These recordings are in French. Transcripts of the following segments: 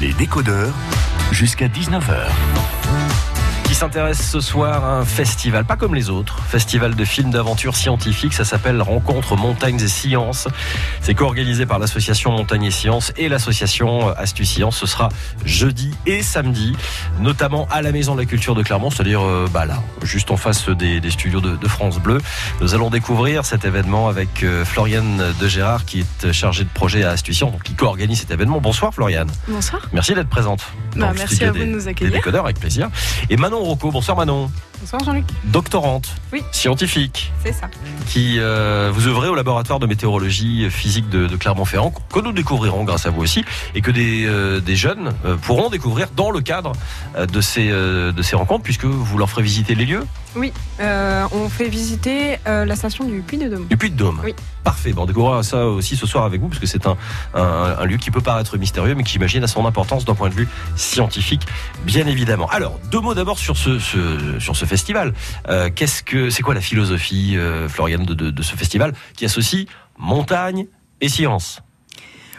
Les décodeurs, jusqu'à 19h qui s'intéresse ce soir à un festival, pas comme les autres, festival de films d'aventure scientifique, ça s'appelle Rencontre Montagnes et Sciences. C'est co-organisé par l'association Montagne et Sciences et l'association Astu Science. Ce sera jeudi et samedi, notamment à la Maison de la Culture de Clermont, c'est-à-dire euh, bah là, juste en face des, studios de, France Bleu. Nous allons découvrir cet événement avec euh, Floriane de Gérard, qui est chargée de projet à Astu Science, donc qui co-organise cet événement. Bonsoir Floriane. Bonsoir. Merci d'être présente. Bah, merci à vous de nous accueillir. Des décodeurs avec plaisir. Et Manon Bonsoir Manon. Bonsoir Jean-Luc. Doctorante. Oui. Scientifique. C'est ça. Qui euh, vous œuvrez au laboratoire de météorologie physique de, Clermont-Ferrand, que nous découvrirons grâce à vous aussi, et que des, euh, des jeunes euh, pourront découvrir dans le cadre de, ces, de ces rencontres, puisque vous leur ferez visiter les lieux. Oui, on fait visiter la station du Puy de Dôme. Du Puy de Dôme. Oui. Parfait. Bon, on découvrira ça aussi ce soir avec vous, parce que c'est un, un, lieu qui peut paraître mystérieux, mais qui j'imagine a son importance d'un point de vue scientifique, bien évidemment. Alors, deux mots d'abord sur ce, sur ce festival. Euh, qu'est-ce que c'est quoi la philosophie, euh, Floriane, de, ce festival qui associe montagne et science?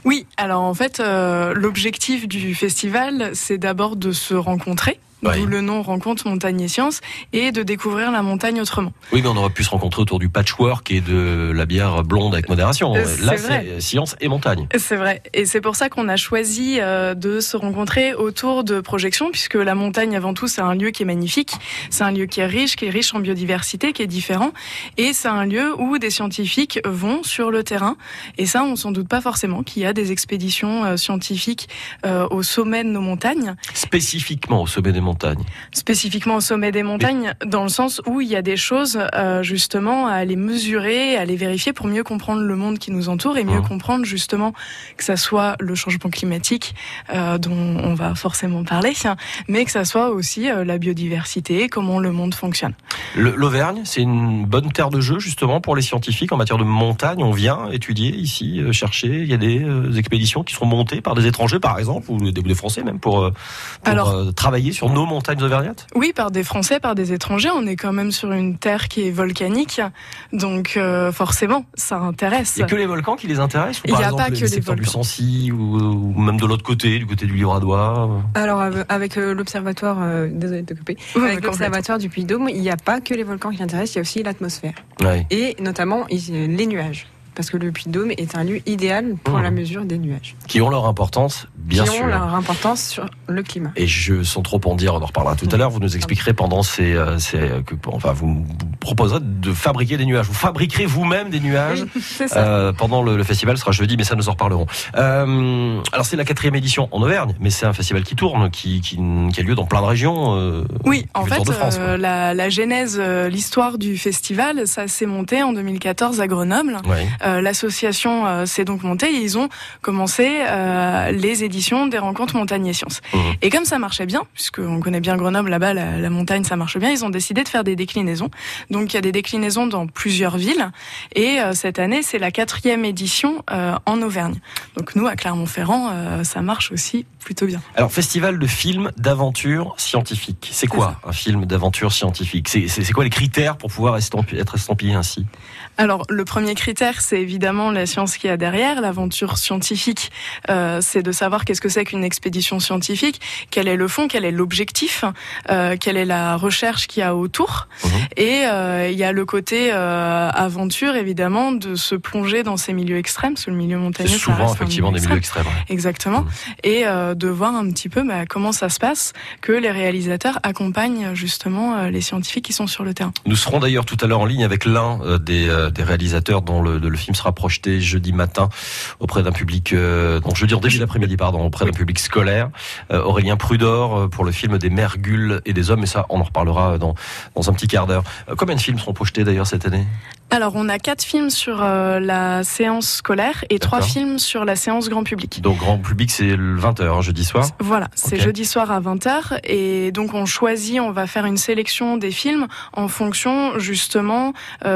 Oui, alors en fait, euh, l'objectif du festival, c'est d'abord de se rencontrer d'où le nom Rencontre Montagne et Sciences, et de découvrir la montagne autrement. Oui, mais on aurait pu se rencontrer autour du patchwork et de la bière blonde avec modération. Euh, Là, c'est science et montagne. C'est vrai. Et c'est pour ça qu'on a choisi euh, de se rencontrer autour de projections, puisque la montagne, avant tout, c'est un lieu qui est magnifique. C'est un lieu qui est riche, qui est riche en biodiversité, qui est différent. Et c'est un lieu où des scientifiques vont sur le terrain. Et ça, on s'en doute pas forcément qu'il y a des expéditions euh, scientifiques au sommet de nos montagnes. Spécifiquement au sommet des montagnes Spécifiquement au sommet des montagnes, dans le sens où il y a des choses euh, justement à les mesurer, à les vérifier pour mieux comprendre le monde qui nous entoure et mieux mmh. comprendre justement que ça soit le changement climatique euh, dont on va forcément parler, mais que ça soit aussi euh, la biodiversité, comment le monde fonctionne. L'Auvergne, c'est une bonne terre de jeu justement pour les scientifiques en matière de montagne. On vient étudier ici, chercher. Il y a des expéditions qui sont montées par des étrangers par exemple ou des, Français même pour, pour travailler sur nos montagnes auvergnates? Oui, par des Français, par des étrangers. On est quand même sur une terre qui est volcanique, donc euh, forcément, ça intéresse. Il n'y a que les volcans qui les intéressent Il n'y a pas que les, volcans. du Sancy ou, même de l'autre côté, du côté du Livradois Alors avec euh, l'observatoire, euh, désolé de couper, avec l'observatoire du Puy-Dôme, il n'y a pas que les volcans qui intéressent, il y a aussi l'atmosphère. Et notamment les nuages parce que le Puy-de-Dôme est un lieu idéal pour mmh. la mesure des nuages. Qui ont leur importance, bien sûr. Qui ont leur importance sur le climat. Et je, sans trop en dire, on en reparlera tout à l'heure, vous nous expliquerez pendant ces... Euh, ces que, enfin, vous proposerez de fabriquer des nuages. Vous fabriquerez vous-même des nuages euh, pendant le, festival, ce sera jeudi, mais ça nous en reparlerons. Euh, alors c'est la quatrième édition en Auvergne, mais c'est un festival qui tourne, qui, qui, qui, a lieu dans plein de régions. Euh, oui, en fait, la, la, genèse, l'histoire du festival, ça s'est monté en 2014 à Grenoble. Oui. Euh, l'association euh, s'est donc montée et ils ont commencé euh, les éditions des rencontres montagne et sciences. Mmh. Et comme ça marchait bien, puisqu'on connaît bien Grenoble, là-bas, la, montagne, ça marche bien, ils ont décidé de faire des déclinaisons. Donc il y a des déclinaisons dans plusieurs villes. Et cette année, c'est la quatrième édition en Auvergne. Donc nous, à Clermont-Ferrand, ça marche aussi plutôt bien. Alors, festival de films d'aventure scientifique. C'est quoi un film d'aventure scientifique? C'est quoi les critères pour pouvoir être estampillé ainsi? Alors, le premier critère, c'est évidemment la science qu'il y a derrière. L'aventure scientifique, euh, c'est de savoir qu'est-ce que c'est qu'une expédition scientifique, quel est le fond, quel est l'objectif, euh, quelle est la recherche qu'il y a autour. Mhm. Et euh, il y a le côté euh, aventure, évidemment, de se plonger dans ces milieux extrêmes, parce que le milieu montagneux, c'est souvent effectivement des milieux extrêmes. Exactement. Mhm. Et euh, de voir un petit peu bah, comment ça se passe, que les réalisateurs accompagnent justement les scientifiques qui sont sur le terrain. Nous serons d'ailleurs tout à l'heure en ligne avec l'un des des réalisateurs dont le, le, film sera projeté jeudi matin auprès d'un public, euh, donc jeudi en début d'après-midi, pardon, auprès d'un public scolaire. Euh, Aurélien Prudor euh, pour le film des Mergules et des hommes, et ça, on en reparlera dans, dans un petit quart d'heure. combien de films seront projetés d'ailleurs cette année? Alors, on a quatre films sur la séance scolaire et trois films sur la séance grand public. Donc, grand public, c'est le 20h, hein, jeudi soir Voilà, c'est jeudi soir à 20h. Et donc, on choisit, on va faire une sélection des films en fonction, justement,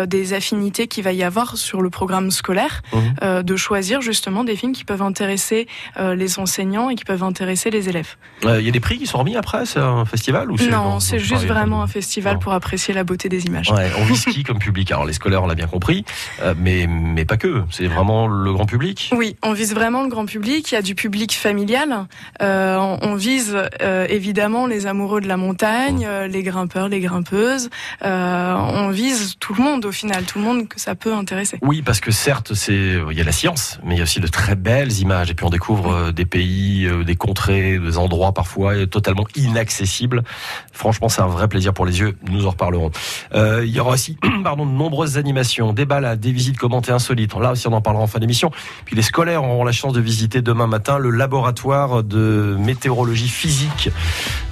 des affinités qu'il va y avoir sur le programme scolaire, mmh. euh, de choisir justement des films qui peuvent intéresser euh, les enseignants et qui peuvent intéresser les élèves. Il y a des prix qui sont remis après, c'est un festival ou Non, c'est juste vraiment un festival pour apprécier la beauté des images. Ouais, on vise qui comme public? Alors les scolaires on l'a bien compris, mais, mais pas que. C'est vraiment le grand public. Oui, on vise vraiment le grand public. Il y a du public familial. on vise évidemment les amoureux de la montagne, mmh. les grimpeurs, les grimpeuses. on vise tout le monde au final, tout le monde que ça peut intéresser. Oui, parce que certes, c'est il y a la science, mais il y a aussi de très belles images. Et puis on découvre des pays, des contrées, des endroits parfois totalement inaccessibles. Franchement, c'est un vrai plaisir pour les yeux. Nous en reparlerons. Euh, il y aura aussi, pardon, de nombreuses animations, des balades, des visites commentées insolites. Là aussi, on en parlera en fin d'émission. Puis les scolaires auront la chance de visiter demain matin le laboratoire de météorologie physique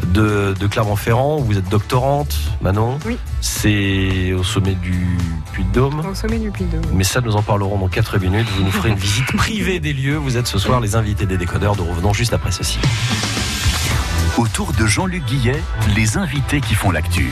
de, de Clermont-Ferrand. Vous êtes doctorante, Manon. Oui. C'est au sommet du Puy-de-Dôme. Au sommet du Puy-de-Dôme. Mais ça, nous en parlerons dans 4 minutes. Vous nous ferez une visite privée des lieux. Vous êtes ce soir les invités des décodeurs. Nous revenons juste après ceci. Autour de Jean-Luc Guillet, les invités qui font l'actu.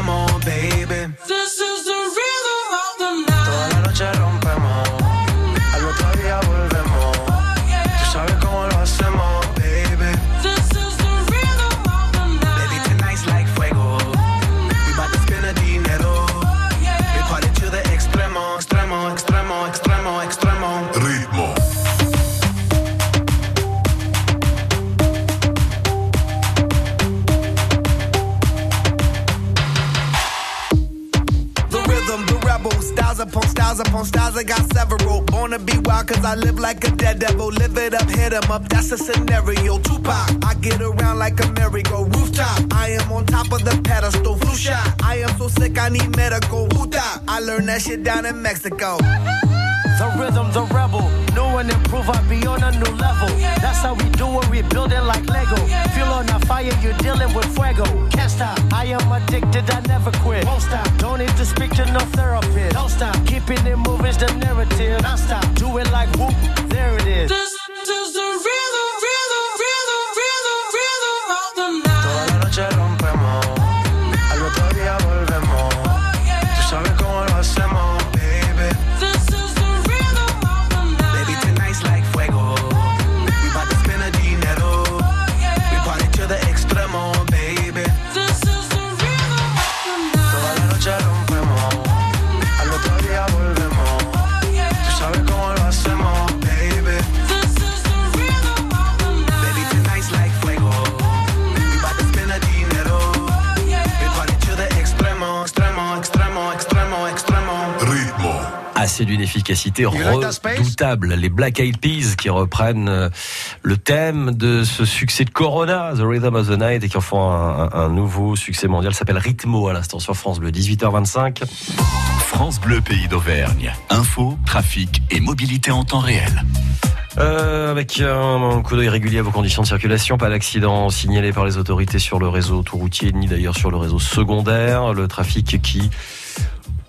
come on, baby to be wild, cause I live like a dead devil. Live it up, hit em up, that's a scenario. Tupac, I get around like a merry-go rooftop. I am on top of the pedestal, flu shot. I am so sick, I need medical. Puta, I learned that shit down in Mexico. Rhythm, the rebel. New and improve, I be on a new level. That's how we do it, we build it like Lego. Feel on a fire, you're dealing with fuego. Can't stop, I am addicted, I never quit. Won't stop, don't need to speak to no therapist. Don't stop, keeping it moving's the narrative. Non stop, do it like whoop, there it is. This, is the rhythm, efficacité redoutable. Les Black Eyed Peas qui reprennent euh, le thème de ce succès de Corona, The Rhythm of the Night, et qui en font un, nouveau succès mondial, s'appelle Rhythmo à l'instant sur France Bleu, 18h25. France Bleu, pays d'Auvergne. Info, trafic et mobilité en temps réel. Euh, avec un, coup d'œil régulier à vos conditions de circulation, pas d'accident signalé par les autorités sur le réseau autoroutier ni d'ailleurs sur le réseau secondaire. Le trafic qui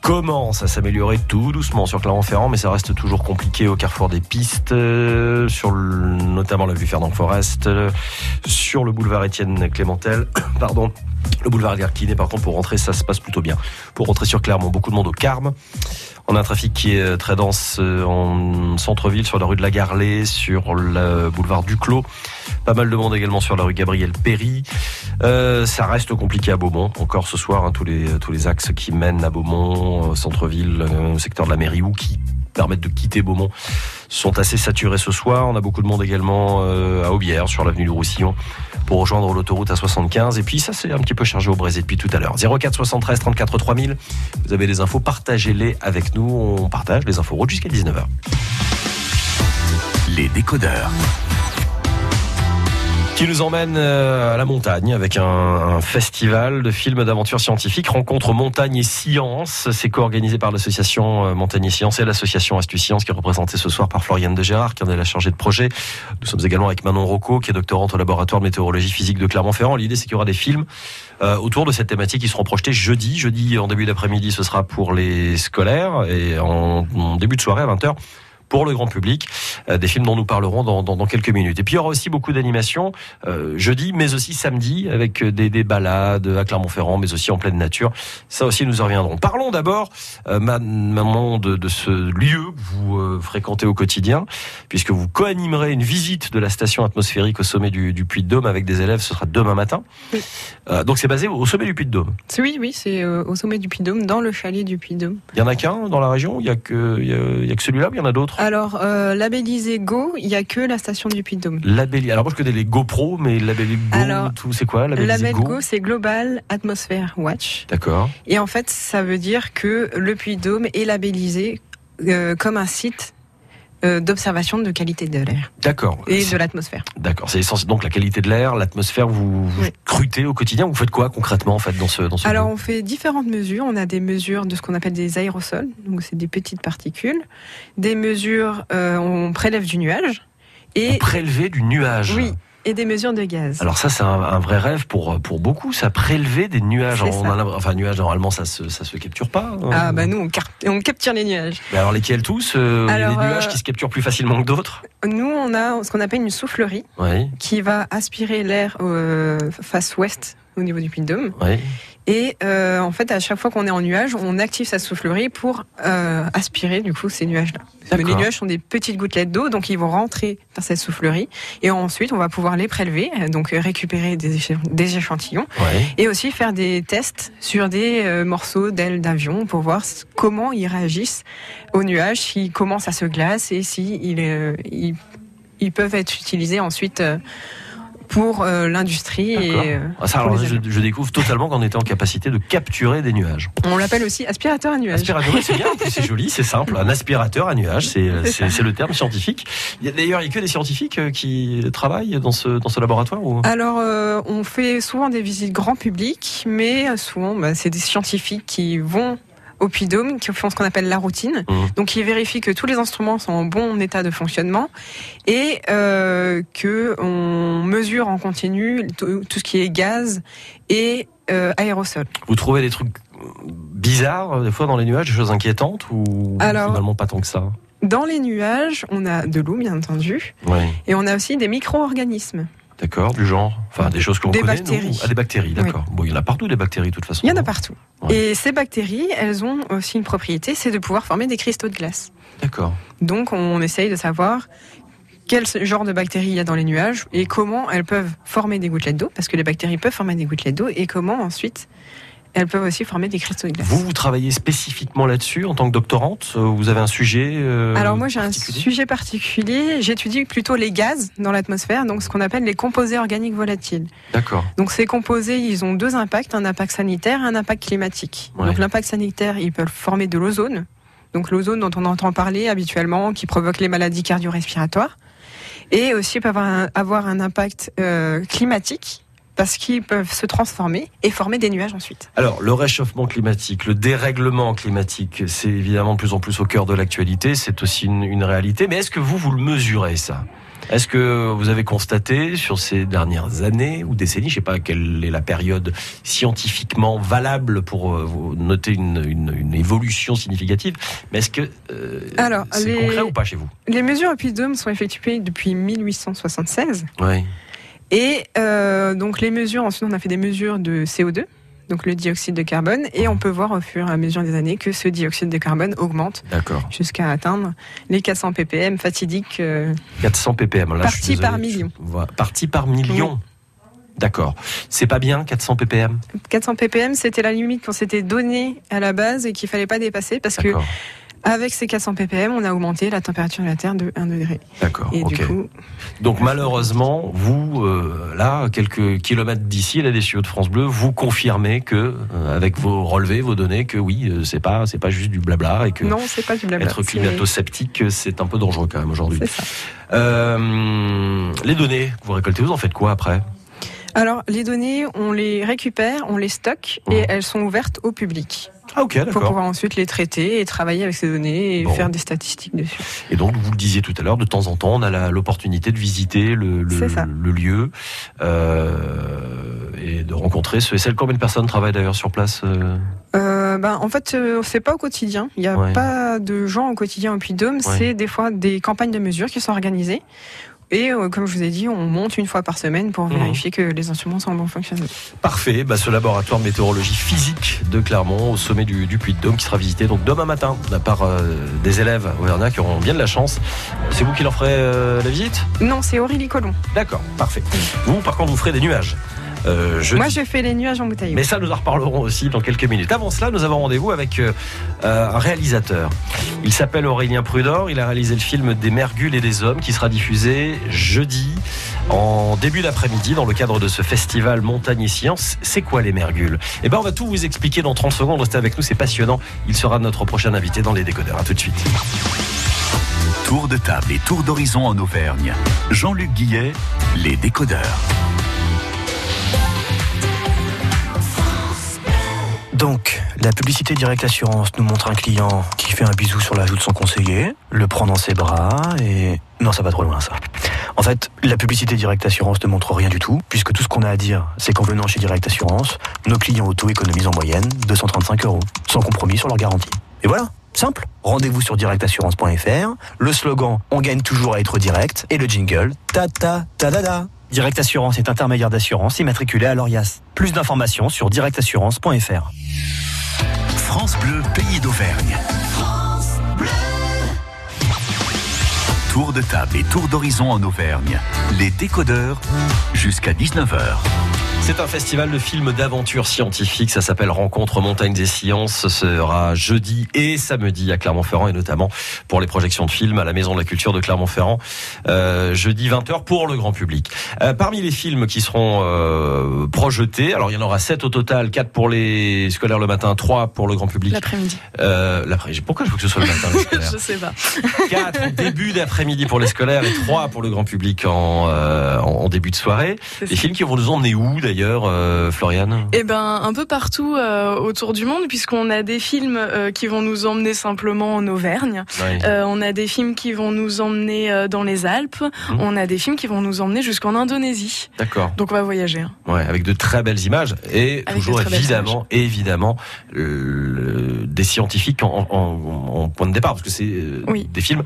commence à s'améliorer tout doucement sur Clermont-Ferrand, mais ça reste toujours compliqué au carrefour des pistes, euh, sur notamment la vue Fernand Forest, euh, sur le boulevard Étienne Clémentel, pardon, le boulevard Garquinet. Par contre, pour rentrer, ça se passe plutôt bien. Pour rentrer sur Clermont, beaucoup de monde au Carme. On a un trafic qui est très dense euh, en centre-ville, sur la rue de la Garlée, sur le boulevard Duclos. Pas mal de monde également sur la rue Gabriel Péry. Euh, ça reste compliqué à Beaumont. Encore ce soir, hein, tous, les, tous les axes qui mènent à Beaumont, centre-ville, au secteur de la mairie ou qui permettent de quitter Beaumont sont assez saturés ce soir. On a beaucoup de monde également euh, à Aubière, sur l'avenue du Roussillon, pour rejoindre l'autoroute à 75. Et puis ça, c'est un petit peu chargé au Brésil depuis tout à l'heure. 04 73 34 3000. Vous avez les infos, partagez-les avec nous. On partage les infos routes jusqu'à 19h. Les décodeurs qui nous emmène euh, à la montagne avec un, festival de films d'aventure scientifique, rencontre montagne et science. C'est co-organisé par l'association euh, Montagne et Science et l'association Astuce Science qui est représentée ce soir par Floriane de Gérard qui en est la chargée de projet. Nous sommes également avec Manon Rocco qui est doctorante au laboratoire de météorologie physique de Clermont-Ferrand. L'idée c'est qu'il y aura des films euh, autour de cette thématique qui seront projetés jeudi. Jeudi en début d'après-midi ce sera pour les scolaires et en, en début de soirée à 20h pour le grand public, euh, des films dont nous parlerons dans, dans, dans, quelques minutes. Et puis il y aura aussi beaucoup d'animations euh, jeudi, mais aussi samedi, avec des, des, balades à Clermont-Ferrand, mais aussi en pleine nature. Ça aussi, nous en reviendrons. Parlons d'abord, euh, maman, de, de, ce lieu que vous euh, fréquentez au quotidien, puisque vous co-animerez une visite de la station atmosphérique au sommet du, du Puy-de-Dôme avec des élèves. Ce sera demain matin. Oui. Euh, donc c'est basé au sommet du Puy-de-Dôme. Oui, oui, c'est au sommet du Puy-de-Dôme, dans le chalet du Puy-de-Dôme. Il y en a qu'un dans la région Il y a que, il y a, il y a que celui-là ou il y en a d'autres? Alors, euh, labellisé Go, il n'y a que la station du Puy-de-Dôme. Alors, moi, je connais les GoPro, mais labellisé Go, c'est quoi Label Go, Go c'est Global Atmosphere Watch. D'accord. Et en fait, ça veut dire que le Puy-de-Dôme est labellisé euh, comme un site d'observation de qualité de l'air. D'accord. Et de l'atmosphère. D'accord. C'est essentiel. Donc la qualité de l'air, l'atmosphère, vous, vous scrutez au quotidien. Vous faites quoi concrètement en fait dans ce dans ce Alors on fait différentes mesures. On a des mesures de ce qu'on appelle des aérosols, donc c'est des petites particules. Des mesures, euh, on prélève du nuage. Et prélever du nuage. Oui. Et des mesures de gaz. Alors ça, c'est un, vrai rêve pour pour beaucoup. Ça prélever des nuages. On enfin, nuages normalement, ça se ça se capture pas. Hein. Ah bah nous, on, on capture les nuages. Mais alors lesquels tous euh, Les nuages euh, qui se capturent plus facilement que d'autres? Nous, on a ce qu'on appelle une soufflerie, qui va aspirer l'air euh, face ouest au niveau du Puy-de-Dôme. Oui. Et euh, en fait, à chaque fois qu'on est en nuage, on active sa soufflerie pour euh, aspirer du coup ces nuages-là. Les nuages sont des petites gouttelettes d'eau, donc ils vont rentrer dans cette soufflerie, et ensuite on va pouvoir les prélever, donc récupérer des, des échantillons, ouais. et aussi faire des tests sur des euh, morceaux d'ailes d'avion pour voir comment ils réagissent aux nuages, s'ils commencent à se glacer et si ils, ils, ils, peuvent être utilisés ensuite pour euh, l'industrie. Et, euh, ah, ça, alors, je, je, découvre totalement qu'on était en capacité de capturer des nuages. On l'appelle aussi aspirateur à nuages. Aspirateur, c'est bien, c'est joli, c'est simple. Un aspirateur à nuages, c'est le terme scientifique. D'ailleurs, il n'y a que des scientifiques euh, qui travaillent dans ce, dans ce laboratoire ou... Alors, euh, on fait souvent des visites grand public, mais souvent, bah, c'est des scientifiques qui vont au Puy-Dôme qui font ce qu'on appelle la routine. Mmh. Donc ils vérifient que tous les instruments sont en bon état de fonctionnement et euh, que on mesure en continu tout, ce qui est gaz et euh, aérosol. Vous trouvez des trucs bizarres des fois dans les nuages, des choses inquiétantes ou Alors, finalement pas tant que ça? Dans les nuages, on a de l'eau bien entendu oui. et on a aussi des micro-organismes. D'accord, du genre Enfin, des choses qu'on connaît bactéries. Ah, des bactéries, d'accord. Oui. Bon, il y en a partout des bactéries, de toute façon. Il y en a partout. Ouais. Et ces bactéries, elles ont aussi une propriété, c'est de pouvoir former des cristaux de glace. D'accord. Donc, on essaye de savoir quel genre de bactéries il y a dans les nuages et comment elles peuvent former des gouttelettes d'eau, parce que les bactéries peuvent former des gouttelettes d'eau, et comment ensuite elles peuvent aussi former des cristaux de glace. Vous, vous travaillez spécifiquement là-dessus en tant que doctorante Vous avez un sujet euh, Alors moi, j'ai un sujet particulier. J'étudie plutôt les gaz dans l'atmosphère, donc ce qu'on appelle les composés organiques volatiles. D'accord. Donc ces composés, ils ont deux impacts, un impact sanitaire et un impact climatique. Ouais. Donc l'impact sanitaire, ils peuvent former de l'ozone. Donc l'ozone dont on entend parler habituellement, qui provoque les maladies cardio-respiratoires. Et aussi peuvent avoir un, avoir un impact euh, climatique parce qu'ils peuvent se transformer et former des nuages ensuite. Alors, le réchauffement climatique, le dérèglement climatique, c'est évidemment de plus en plus au cœur de l'actualité, c'est aussi une, une réalité, mais est-ce que vous, vous le mesurez ça? Est-ce que vous avez constaté sur ces dernières années ou décennies, je ne sais pas quelle est la période scientifiquement valable pour euh, noter une, évolution significative, mais est-ce que euh, c'est concret ou pas chez vous? Les mesures épidomes sont effectuées depuis 1876. Oui. Et euh, donc les mesures, ensuite on a fait des mesures de CO2 donc le dioxyde de carbone, et on peut voir au fur et à mesure des années que ce dioxyde de carbone augmente jusqu'à atteindre les 400 ppm fatidiques. 400 ppm, là, partie par million. Partie par million. D'accord. C'est pas bien 400 ppm? 400 ppm, c'était la limite qu'on s'était donné à la base et qu'il fallait pas dépasser parce que avec ces 400 ppm, on a augmenté la température de la Terre de 1 degré. D'accord. Et du coup... Donc malheureusement, vous, euh, là, quelques kilomètres d'ici, là, des studios de France Bleu, vous confirmez que, euh, avec vos relevés, vos données, que oui, euh, c'est pas, c'est pas juste du blabla et que non, c'est pas du blabla. Être climato-sceptique, c'est un peu dangereux quand même aujourd'hui. C'est ça. les données que vous récoltez, vous en faites quoi après? Alors, les données, on les récupère, on les stocke et mmh. elles sont ouvertes au public. Ah ok, d'accord. Pour pouvoir ensuite les traiter et travailler avec ces données et faire des statistiques dessus. Et donc, vous le disiez tout à l'heure, de temps en temps, on a l'opportunité de visiter le, le, lieu euh, et de rencontrer ceux et celles. Combien de personnes travaillent d'ailleurs sur place euh? Euh, ben, En fait, c'est pas au quotidien. Il n'y a pas de gens au quotidien au Puy-Dôme. C'est des fois des campagnes de mesures qui sont organisées et euh, comme je vous ai dit, on monte une fois par semaine pour mhm. vérifier que les instruments sont en bon fonctionnement. Parfait. Bah, ce laboratoire de météorologie physique de Clermont, au sommet du, Puy-de-Dôme, qui sera visité donc demain matin de la part euh, des élèves auvergnats qui auront bien de la chance. C'est vous qui leur ferez euh, la visite? Non, c'est Aurélie Colomb. D'accord, parfait. Vous, par contre, vous ferez des nuages. Euh, Moi, je fais les nuages en bouteille. Mais ça, nous en reparlerons aussi dans quelques minutes. Avant cela, nous avons rendez-vous avec euh, un réalisateur. Il s'appelle Aurélien Prudor. Il a réalisé le film Des Mergules et des Hommes qui sera diffusé jeudi en début d'après-midi dans le cadre de ce festival Montagne et Science. C'est quoi les Mergules? Eh ben, on va tout vous expliquer dans 30 secondes. Restez avec nous, c'est passionnant. Il sera notre prochain invité dans les décodeurs. À tout de suite. Tour de table et tour d'horizon en Auvergne. Jean-Luc Guillet, les décodeurs. Donc, la publicité Direct Assurance nous montre un client qui fait un bisou sur la joue de son conseiller, le prend dans ses bras et... Non, ça va trop loin ça. En fait, la publicité Direct Assurance ne montre rien du tout, puisque tout ce qu'on a à dire, c'est qu'en venant chez Direct Assurance, nos clients auto économisent en moyenne 235 euros, sans compromis sur leur garantie. Et voilà, simple. Rendez-vous sur directassurance.fr, le slogan On gagne toujours à être direct, et le jingle Ta ta ta da da. Direct Assurance est intermédiaire d'assurance immatriculé à l'ORIAS. Plus d'informations sur directassurance.fr. France Bleu, pays d'Auvergne. Tour de table et tour d'horizon en Auvergne. Les décodeurs jusqu'à 19h. C'est un festival de films d'aventure scientifique. Ça s'appelle Rencontre Montagne des Sciences. Ce sera jeudi et samedi à Clermont-Ferrand et notamment pour les projections de films à la Maison de la Culture de Clermont-Ferrand. Euh, jeudi 20h pour le grand public. Euh, parmi les films qui seront euh, projetés, alors il y en aura 7 au total, 4 pour les scolaires le matin, 3 pour le grand public. L'après-midi. Euh, l'après-midi. Pourquoi je veux que ce soit le matin les scolaires? Je sais pas. 4 début d'après-midi pour les scolaires et 3 pour le grand public en, euh, en début de soirée. Les films qui vont nous emmener où d'ailleurs, euh, Floriane? Eh ben, un peu partout euh, autour du monde, puisqu'on a des films euh, qui vont nous emmener simplement en Auvergne. on a des films qui vont nous emmener dans les Alpes. Mhm. On a des films qui vont nous emmener jusqu'en Indonésie. D'accord. Donc on va voyager. Hein. Ouais, avec de très belles images et toujours évidemment, évidemment, des scientifiques en, point de départ, parce que c'est des films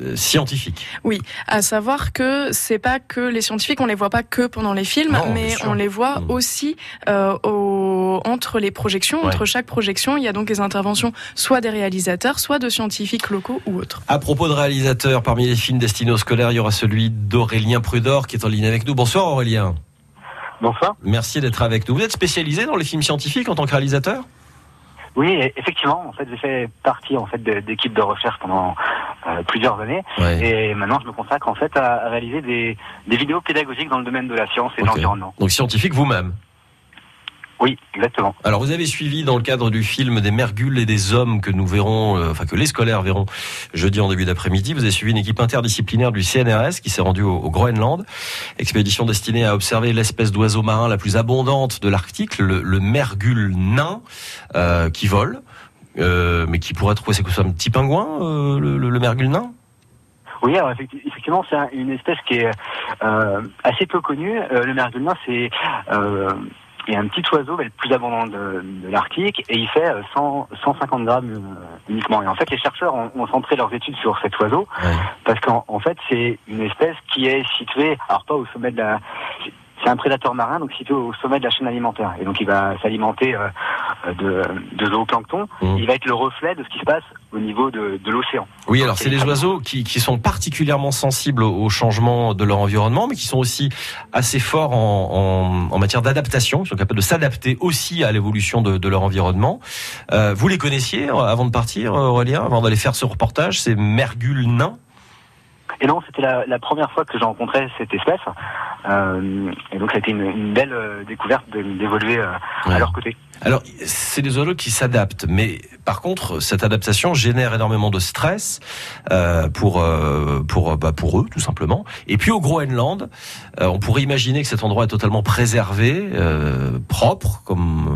euh, scientifiques. Oui, à savoir que c'est pas que les scientifiques, on les voit pas que pendant les films, mais on les voit mmh. aussi euh, au, entre les projections. Entre chaque projection, il y a donc des interventions soit des réalisateurs, soit de scientifiques locaux ou autres. À propos de réalisateurs, parmi les films destinés aux scolaires, il y aura celui d'Aurélien Prudor qui est en ligne avec nous. Bonsoir Aurélien. Bonsoir. Merci d'être avec nous. Vous êtes spécialisé dans les films scientifiques en tant que réalisateur? Oui, effectivement. En fait, j'ai fait partie en fait d'équipes de recherche pendant euh, plusieurs années, et maintenant je me consacre en fait à, réaliser des, vidéos pédagogiques dans le domaine de la science et de l'environnement. Donc scientifique vous-même. Oui, exactement. Alors vous avez suivi dans le cadre du film des mergules et des hommes que nous verrons, euh, enfin que les scolaires verront jeudi en début d'après-midi. Vous avez suivi une équipe interdisciplinaire du CNRS qui s'est rendue au, Groenland, expédition destinée à observer l'espèce d'oiseau marin la plus abondante de l'Arctique, le, mergule nain, euh, qui vole, euh, mais qui pourrait trouver c'est c'est un petit pingouin, le, le, mergule nain? Oui, alors effectivement, c'est une espèce qui est assez peu connue. le mergule nain, c'est et un petit oiseau le plus abondant de, l'Arctique et il fait 100, euh, 150 grammes euh, uniquement. Et en fait, les chercheurs ont, centré leurs études sur cet oiseau parce qu'en fait, c'est une espèce qui est située, alors pas au sommet de la, c'est un prédateur marin, donc situé au sommet de la chaîne alimentaire. Et donc il va s'alimenter euh, de, de zooplancton. Mmh. Il va être le reflet de ce qui se passe au niveau de, de l'océan. Oui, alors c'est des oiseaux qui, qui, sont particulièrement sensibles au changement de leur environnement, mais qui sont aussi assez forts en, en, en matière d'adaptation. Ils sont capables de s'adapter aussi à l'évolution de, de, leur environnement. Euh, vous les connaissiez avant de partir, Aurélien, avant d'aller faire ce reportage, ces mergules nains et non, c'était la, la, première fois que j'ai rencontré cette espèce. Euh, et donc, ça a été une, une belle euh, découverte d'évoluer euh, à leur côté. Alors, c'est des oiseaux qui s'adaptent, mais par contre, cette adaptation génère énormément de stress euh, pour euh, pour bah, pour eux, tout simplement. Et puis au Groenland, euh, on pourrait imaginer que cet endroit est totalement préservé, euh, propre, comme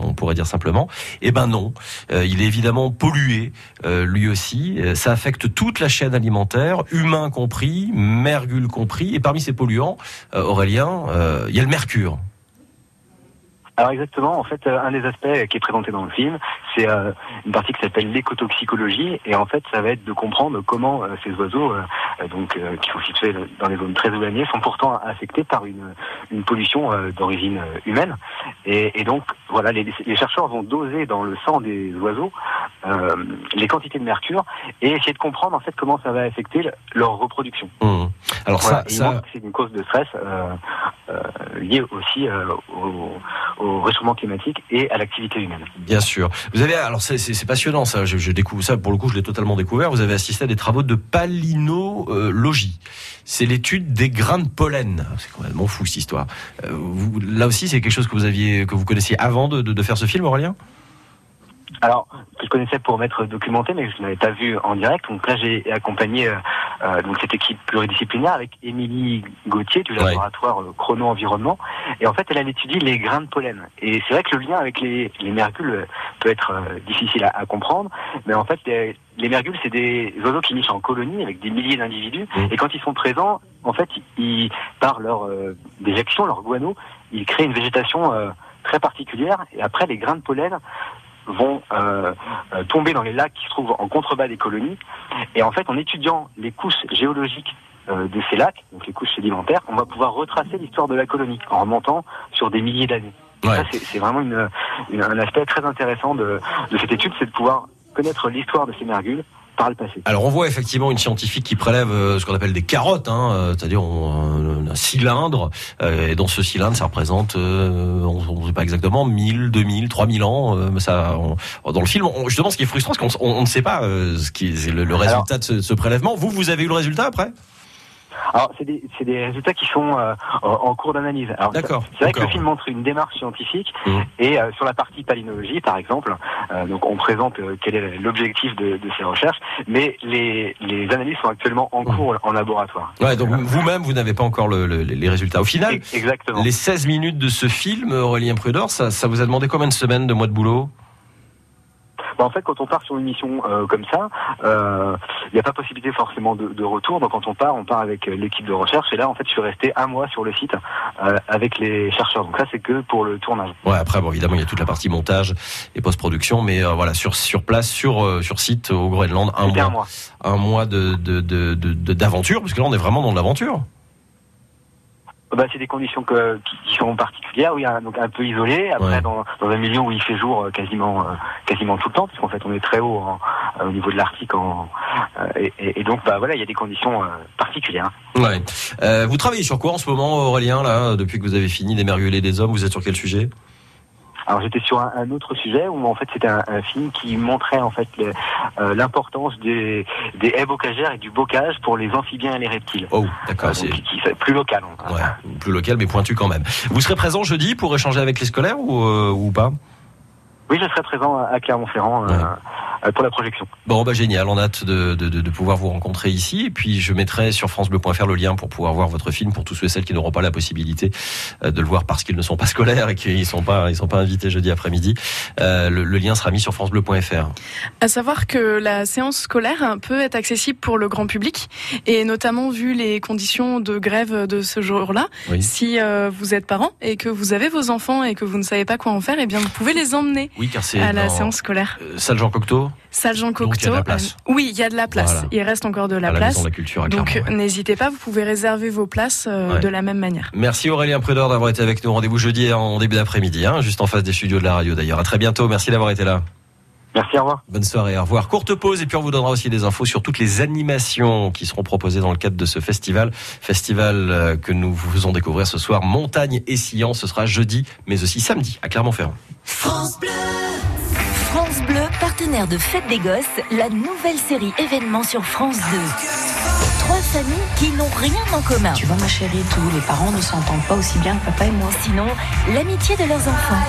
on, pourrait dire simplement. Eh ben non, il est évidemment pollué, lui aussi. Ça affecte toute la chaîne alimentaire, humain compris, mergule compris. Et parmi ces polluants, Aurélien, il y a le mercure. Alors exactement, en fait, euh, un des aspects qui est présenté dans le film, c'est euh, une partie qui s'appelle l'écotoxicologie, et en fait, ça va être de comprendre comment euh, ces oiseaux, donc qui sont situés dans des zones très éloignées, sont pourtant affectés par une, une pollution d'origine humaine. Et, et, donc, voilà, les, les, chercheurs vont doser dans le sang des oiseaux les quantités de mercure et essayer de comprendre en fait comment ça va affecter leur reproduction. Mmh. Alors ça, ça... c'est une cause de stress liée aussi au, au au réchauffement climatique et à l'activité humaine. Bien sûr. Vous avez, alors c'est passionnant ça, je, découvre ça, pour le coup je l'ai totalement découvert, vous avez assisté à des travaux de palynologie. C'est l'étude des grains de pollen. C'est complètement fou cette histoire. Euh, là aussi c'est quelque chose que vous aviez, que vous connaissiez avant de faire ce film Aurélien? Alors, que je connaissais pour m'être documenté, mais je n'avais pas vu en direct. Donc là, j'ai accompagné euh, euh, donc cette équipe pluridisciplinaire avec Émilie Gauthier du laboratoire euh, Chrono Environnement. Et en fait, elle a étudié les grains de pollen. Et c'est vrai que le lien avec les, les mergules peut être difficile à, comprendre, mais en fait, les, mergules, c'est des oiseaux qui nichent en colonie avec des milliers d'individus. Mmh. Et quand ils sont présents, en fait, ils, par leur déjection, leur guano, ils créent une végétation très particulière. Et après, les grains de pollen vont euh, euh, tomber dans les lacs qui se trouvent en contrebas des colonies. Et en fait, en étudiant les couches géologiques euh, de ces lacs, donc les couches sédimentaires, on va pouvoir retracer l'histoire de la colonie en remontant sur des milliers d'années. Ça, c'est vraiment une, un aspect très intéressant de, de cette étude, c'est de pouvoir connaître l'histoire de ces mergules alors on voit effectivement une scientifique qui prélève euh, ce qu'on appelle des carottes, hein, euh, c'est-à-dire un, cylindre, euh, et dans ce cylindre ça représente, on ne sait pas exactement, 1000, 2000, 3000 ans. ça, dans le film, justement ce qui est frustrant, c'est qu'on ne sait pas ce qui est le, résultat de ce, ce prélèvement. Vous, vous avez eu le résultat après? Alors, c'est des, des, résultats qui sont euh, en cours d'analyse. D'accord. C'est vrai que le film montre une démarche scientifique mmh. et euh, sur la partie palynologie, par exemple, euh, donc on présente quel est l'objectif de, de, ces recherches, mais les, les analyses sont actuellement en mmh. cours en laboratoire. Ouais, donc vous-même, vous n'avez pas encore le, les résultats. Au final, Exactement. les 16 minutes de ce film, Aurélien Prudor, ça, ça vous a demandé combien de semaines, de mois de boulot? Bah, en fait, quand on part sur une mission euh, comme ça, il euh, n'y a pas possibilité forcément de, de, retour. Donc quand on part, on part avec euh, l'équipe de recherche. Et là, en fait, je suis resté un mois sur le site avec les chercheurs. Donc ça, c'est que pour le tournage. Ouais. Après, bon, évidemment, il y a toute la partie montage et post-production, mais voilà, sur sur place, sur sur site au Groenland, un mois, un mois, un mois de d'aventure, parce que là, on est vraiment dans l'aventure. Bah, c'est des conditions que, qui, sont particulières, oui, donc un peu isolées. Après, dans, dans, un milieu où il fait jour euh, quasiment, euh, quasiment tout le temps, puisqu'en fait, on est très haut euh, au niveau de l'Arctique, et, et, donc, bah voilà, il y a des conditions particulières. Ouais. vous travaillez sur quoi en ce moment, Aurélien, là, depuis que vous avez fini d'émerguler des hommes? Vous êtes sur quel sujet? Alors j'étais sur un, autre sujet où en fait c'était un, film qui montrait en fait euh, l'importance des, des haies bocagères et du bocage pour les amphibiens et les reptiles. Oh, d'accord. c'est plus local. Ouais, plus local mais pointu quand même. Vous serez présent jeudi pour échanger avec les scolaires ou, ou pas? Oui, je serai présent à Clermont-Ferrand. Euh, pour la projection. Bon, bah génial, on a hâte de, de, de, pouvoir vous rencontrer ici. Et puis je mettrai sur francebleu.fr le lien pour pouvoir voir votre film pour tous ceux et celles qui n'auront pas la possibilité euh, de le voir parce qu'ils ne sont pas scolaires et qu'ils sont pas ils sont pas invités jeudi après-midi. Euh, le, lien sera mis sur francebleu.fr. À savoir que la séance scolaire peut être accessible pour le grand public et notamment vu les conditions de grève de ce jour-là. Si vous êtes parent et que vous avez vos enfants et que vous ne savez pas quoi en faire, eh bien vous pouvez les emmener oui, car à la séance scolaire. salle Jean Cocteau Salle Jean Cocteau. Euh, oui, il y a de la place. Il reste encore de la place. Donc n'hésitez pas, vous pouvez réserver vos places euh, de la même manière. Merci Aurélien Prudor d'avoir été avec nous. Rendez-vous jeudi en début d'après-midi, hein, juste en face des studios de la radio d'ailleurs. À très bientôt. Merci d'avoir été là. Merci, au revoir. Bonne soirée, au revoir. Courte pause et puis on vous donnera aussi des infos sur toutes les animations qui seront proposées dans le cadre de ce festival. Festival euh, que nous vous faisons découvrir ce soir, Montagne et Sillon. Ce sera jeudi, mais aussi samedi à Clermont-Ferrand. France Bleu France Bleu, partenaire de Fête des Gosses, la nouvelle série événement sur France 2. Trois familles qui n'ont rien en commun. Tu vois ma chérie, tous les parents ne s'entendent pas aussi bien que papa et moi. Sinon, l'amitié de leurs enfants.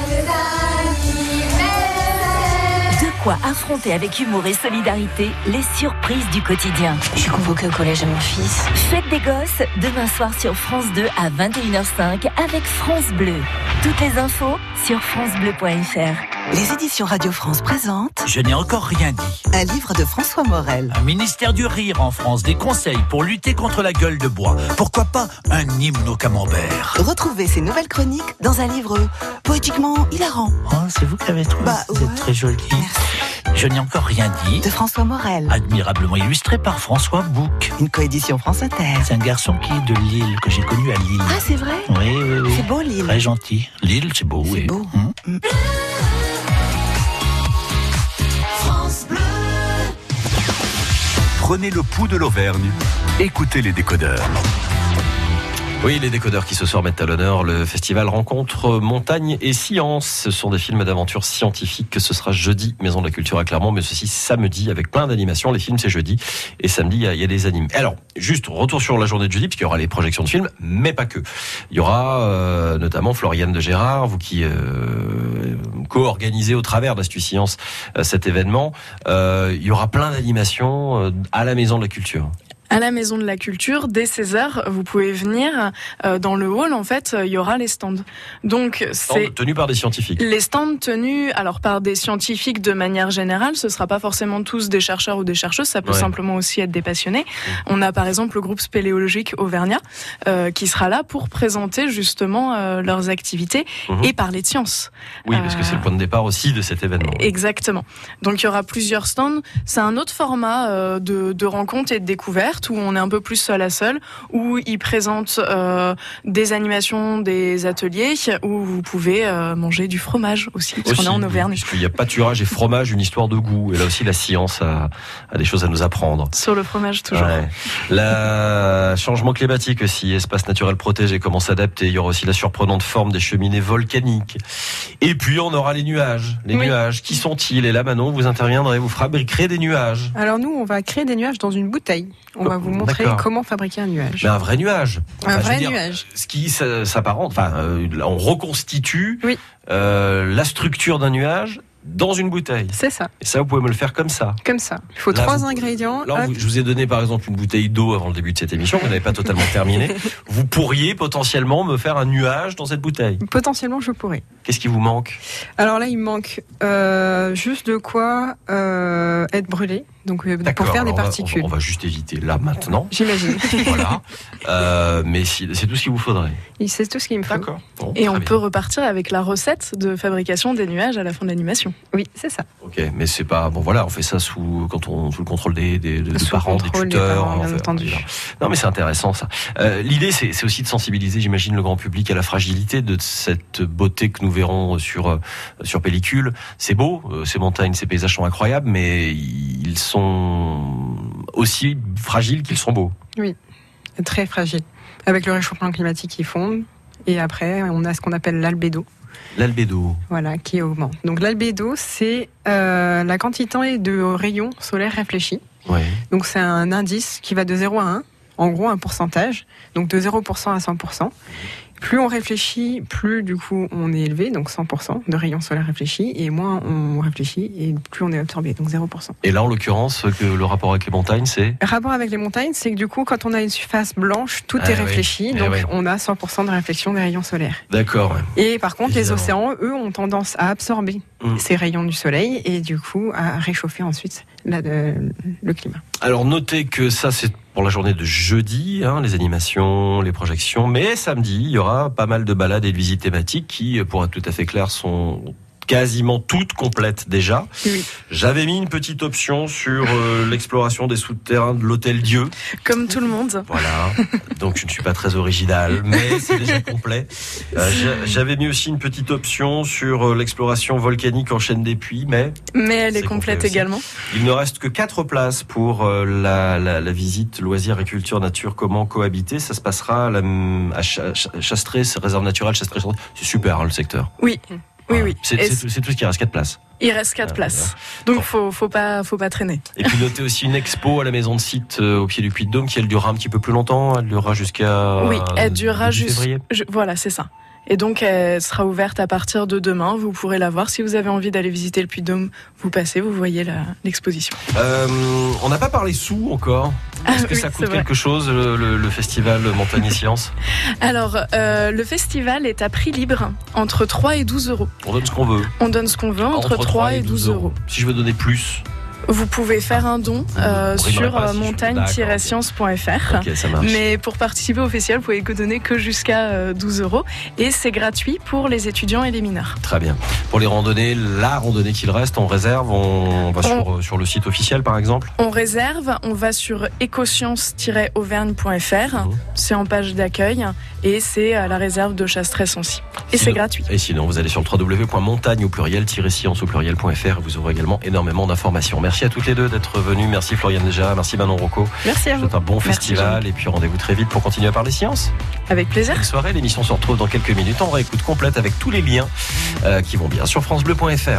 De quoi affronter avec humour et solidarité les surprises du quotidien. Je suis convoquée au collège à mon fils. Fête des Gosses, demain soir sur France 2 à 21h05 avec France Bleu. Toutes les infos sur francebleu.fr. Les éditions Radio France présentent Je n'ai encore rien dit. Un livre de François Morel. Un ministère du rire en France, des conseils pour lutter contre la gueule de bois. Pourquoi pas un hymne au camembert? Retrouvez ces nouvelles chroniques dans un livre poétiquement hilarant. Oh, c'est vous qui avez trouvé. Bah, c'est très joli. Je n'ai encore rien dit. De François Morel. Admirablement illustré par François Bouc. Une coédition France Inter. C'est un garçon qui est de Lille, que j'ai connu à Lille. Ah, c'est vrai Oui, oui, oui. C'est beau, Lille. Très gentil. Lille, c'est beau, C'est beau. Hum. Hum. Prenez le pouls de l'Auvergne. Écoutez les décodeurs. Oui, les décodeurs qui ce soir mettent à l'honneur le festival Rencontre Montagne et Science. Ce sont des films d'aventure scientifique que ce sera jeudi, Maison de la Culture à Clermont, mais ceci samedi avec plein d'animations. Les films c'est jeudi et samedi il y, a, des animes. Alors, juste retour sur la journée de jeudi puisqu'il y aura les projections de films, mais pas que. Il y aura euh, notamment Floriane de Gérard, vous qui euh, co-organisez au travers d'Astuce Science euh, cet événement. Euh, il y aura plein d'animations à la Maison de la Culture à la Maison de la Culture dès 16h. Vous pouvez venir euh, dans le hall. En fait, il y aura les stands. Donc c'est tenu par des scientifiques. Les stands tenus alors par des scientifiques de manière générale. Ce sera pas forcément tous des chercheurs ou des chercheuses. Ça peut simplement aussi être des passionnés. Mmh. On a par exemple le groupe spéléologique Auvergnat euh, qui sera là pour présenter justement euh, leurs activités mmh. et parler de science. Oui, parce que c'est le point de départ aussi de cet événement. Exactement. Donc il y aura plusieurs stands. C'est un autre format de, de rencontre et de découverte où on est un peu plus seul à seul, où ils présentent euh, des animations, des ateliers, où vous pouvez euh, manger du fromage aussi, parce qu'on est en Auvergne. Puisqu'il y a pâturage et fromage, une histoire de goût. Et là aussi, la science a, des choses à nous apprendre. Sur le fromage, toujours. Le changement climatique aussi, espace naturel protégé, comment s'adapter. Il y aura aussi la surprenante forme des cheminées volcaniques. Et puis, on aura les nuages. Les nuages, qui sont-ils? Et là, Manon, vous interviendrez, vous fabriquerez des nuages. Alors nous, on va créer des nuages dans une bouteille. On va vous montrer comment fabriquer un nuage. Mais un vrai nuage. un vrai nuage. Ce qui s'apparente, enfin, euh, on reconstitue euh, la structure d'un nuage dans une bouteille. C'est ça. Et ça, vous pouvez me le faire comme ça. Comme ça. Il faut trois ingrédients. Là, je vous ai donné par exemple une bouteille d'eau avant le début de cette émission. Vous n'avez pas totalement terminé. vous pourriez potentiellement me faire un nuage dans cette bouteille. Potentiellement, je pourrais. Qu'est-ce qui vous manque? Alors là, il me manque euh, juste de quoi euh, être brûlé. Donc euh, pour faire des particules. On va, juste éviter là maintenant. J'imagine. voilà. Euh, mais c'est tout ce qu'il vous faudrait. C'est tout ce qu'il me faut. D'accord. Et on peut repartir avec la recette de fabrication des nuages à la fin de l'animation. Oui, c'est ça. Ok, mais c'est pas bon. Voilà, on fait ça sous quand on sous le contrôle des, des, parents, des tuteurs. bien entendu. Non, mais c'est intéressant ça. Euh, L'idée, c'est aussi de sensibiliser, j'imagine, le grand public à la fragilité de cette beauté que nous verrons sur sur pellicule. C'est beau, ces montagnes, ces paysages sont incroyables, mais ils sont sont aussi fragiles qu'ils sont beaux. Oui, très fragiles. Avec le réchauffement climatique qui fond, et après, on a ce qu'on appelle l'albédo. L'albédo. Voilà, qui augmente. Donc l'albédo, c'est euh, la quantité de rayons solaires réfléchis. Donc c'est un indice qui va de 0 à 1, en gros un pourcentage, donc de 0% à 100%. Plus on réfléchit, plus du coup on est élevé, donc 100% de rayons solaires réfléchis, et moins on réfléchit, et plus on est absorbé, donc 0%. Et là, en l'occurrence, que le rapport avec les montagnes, c'est Le rapport avec les montagnes, c'est que du coup, quand on a une surface blanche, tout ah est réfléchi, eh donc on a 100% de réflexion des rayons solaires. D'accord. Et par contre, les océans, eux, ont tendance à absorber mm. ces rayons du soleil, et du coup à réchauffer ensuite le climat. Alors notez que ça, c'est pour la journée de jeudi, hein, les animations, les projections. Mais samedi, il y aura pas mal de balades et de visites thématiques qui, pour être tout à fait clair, sont quasiment toutes complètes déjà. J'avais mis une petite option sur euh, l'exploration des souterrains de l'hôtel Dieu. Comme tout le monde. Voilà. Donc je ne suis pas très original, mais c'est déjà complet. Euh, j'avais mis aussi une petite option sur euh, l'exploration volcanique en chaîne des puits, mais mais elle est, complète également. Il ne reste que quatre places pour la, la, la, visite loisirs et culture nature comment cohabiter. Ça se passera à, la, à Chastré, réserve naturelle Chastré. C'est super hein, le secteur. Oui. Oui, oui. C'est tout ce qui reste 4 places. Il reste 4 places. Donc, faut, faut pas, faut pas traîner. Et puis, notez aussi une expo à la maison de site euh, au pied du Puy de Dôme qui, elle, durera un petit peu plus longtemps. Elle durera jusqu'à. Oui, elle durera jusqu'à. Voilà, c'est ça. Et donc, elle sera ouverte à partir de demain. Vous pourrez la voir. Si vous avez envie d'aller visiter le Puy-de-Dôme, vous passez, vous voyez l'exposition. Euh, on n'a pas parlé sous encore. Ah Est-ce que ça coûte quelque chose, le, festival Montagne et Sciences Alors, euh, le festival est à prix libre, entre 3 et 12 euros. On donne ce qu'on veut. On donne ce qu'on veut, entre, 3, et 12, euros. Si je veux donner plus vous pouvez faire un don euh, sur euh, montagne-science.fr. Mais pour participer au festival, vous pouvez donner que jusqu'à 12 euh, euros. Et c'est gratuit pour les étudiants et les mineurs. Très bien. Pour les randonnées, la randonnée qu'il reste, on réserve, on va sur, sur, le site officiel par exemple? On réserve, on va sur écoscience-auvergne.fr. Mhm. C'est en page d'accueil et c'est à la réserve de Chastres-Sancy. Et c'est gratuit. Et sinon, vous allez sur le www.montagne au pluriel-science au pluriel.fr vous aurez également énormément d'informations. Merci à toutes les deux d'être venues. Merci Floriane Déjà, merci Manon Rocco. Merci à vous. C'est un bon festival et puis rendez-vous très vite pour continuer à parler sciences. Avec plaisir. Bonne soirée, l'émission se retrouve dans quelques minutes. On réécoute complète avec tous les liens euh, qui vont bien sur francebleu.fr.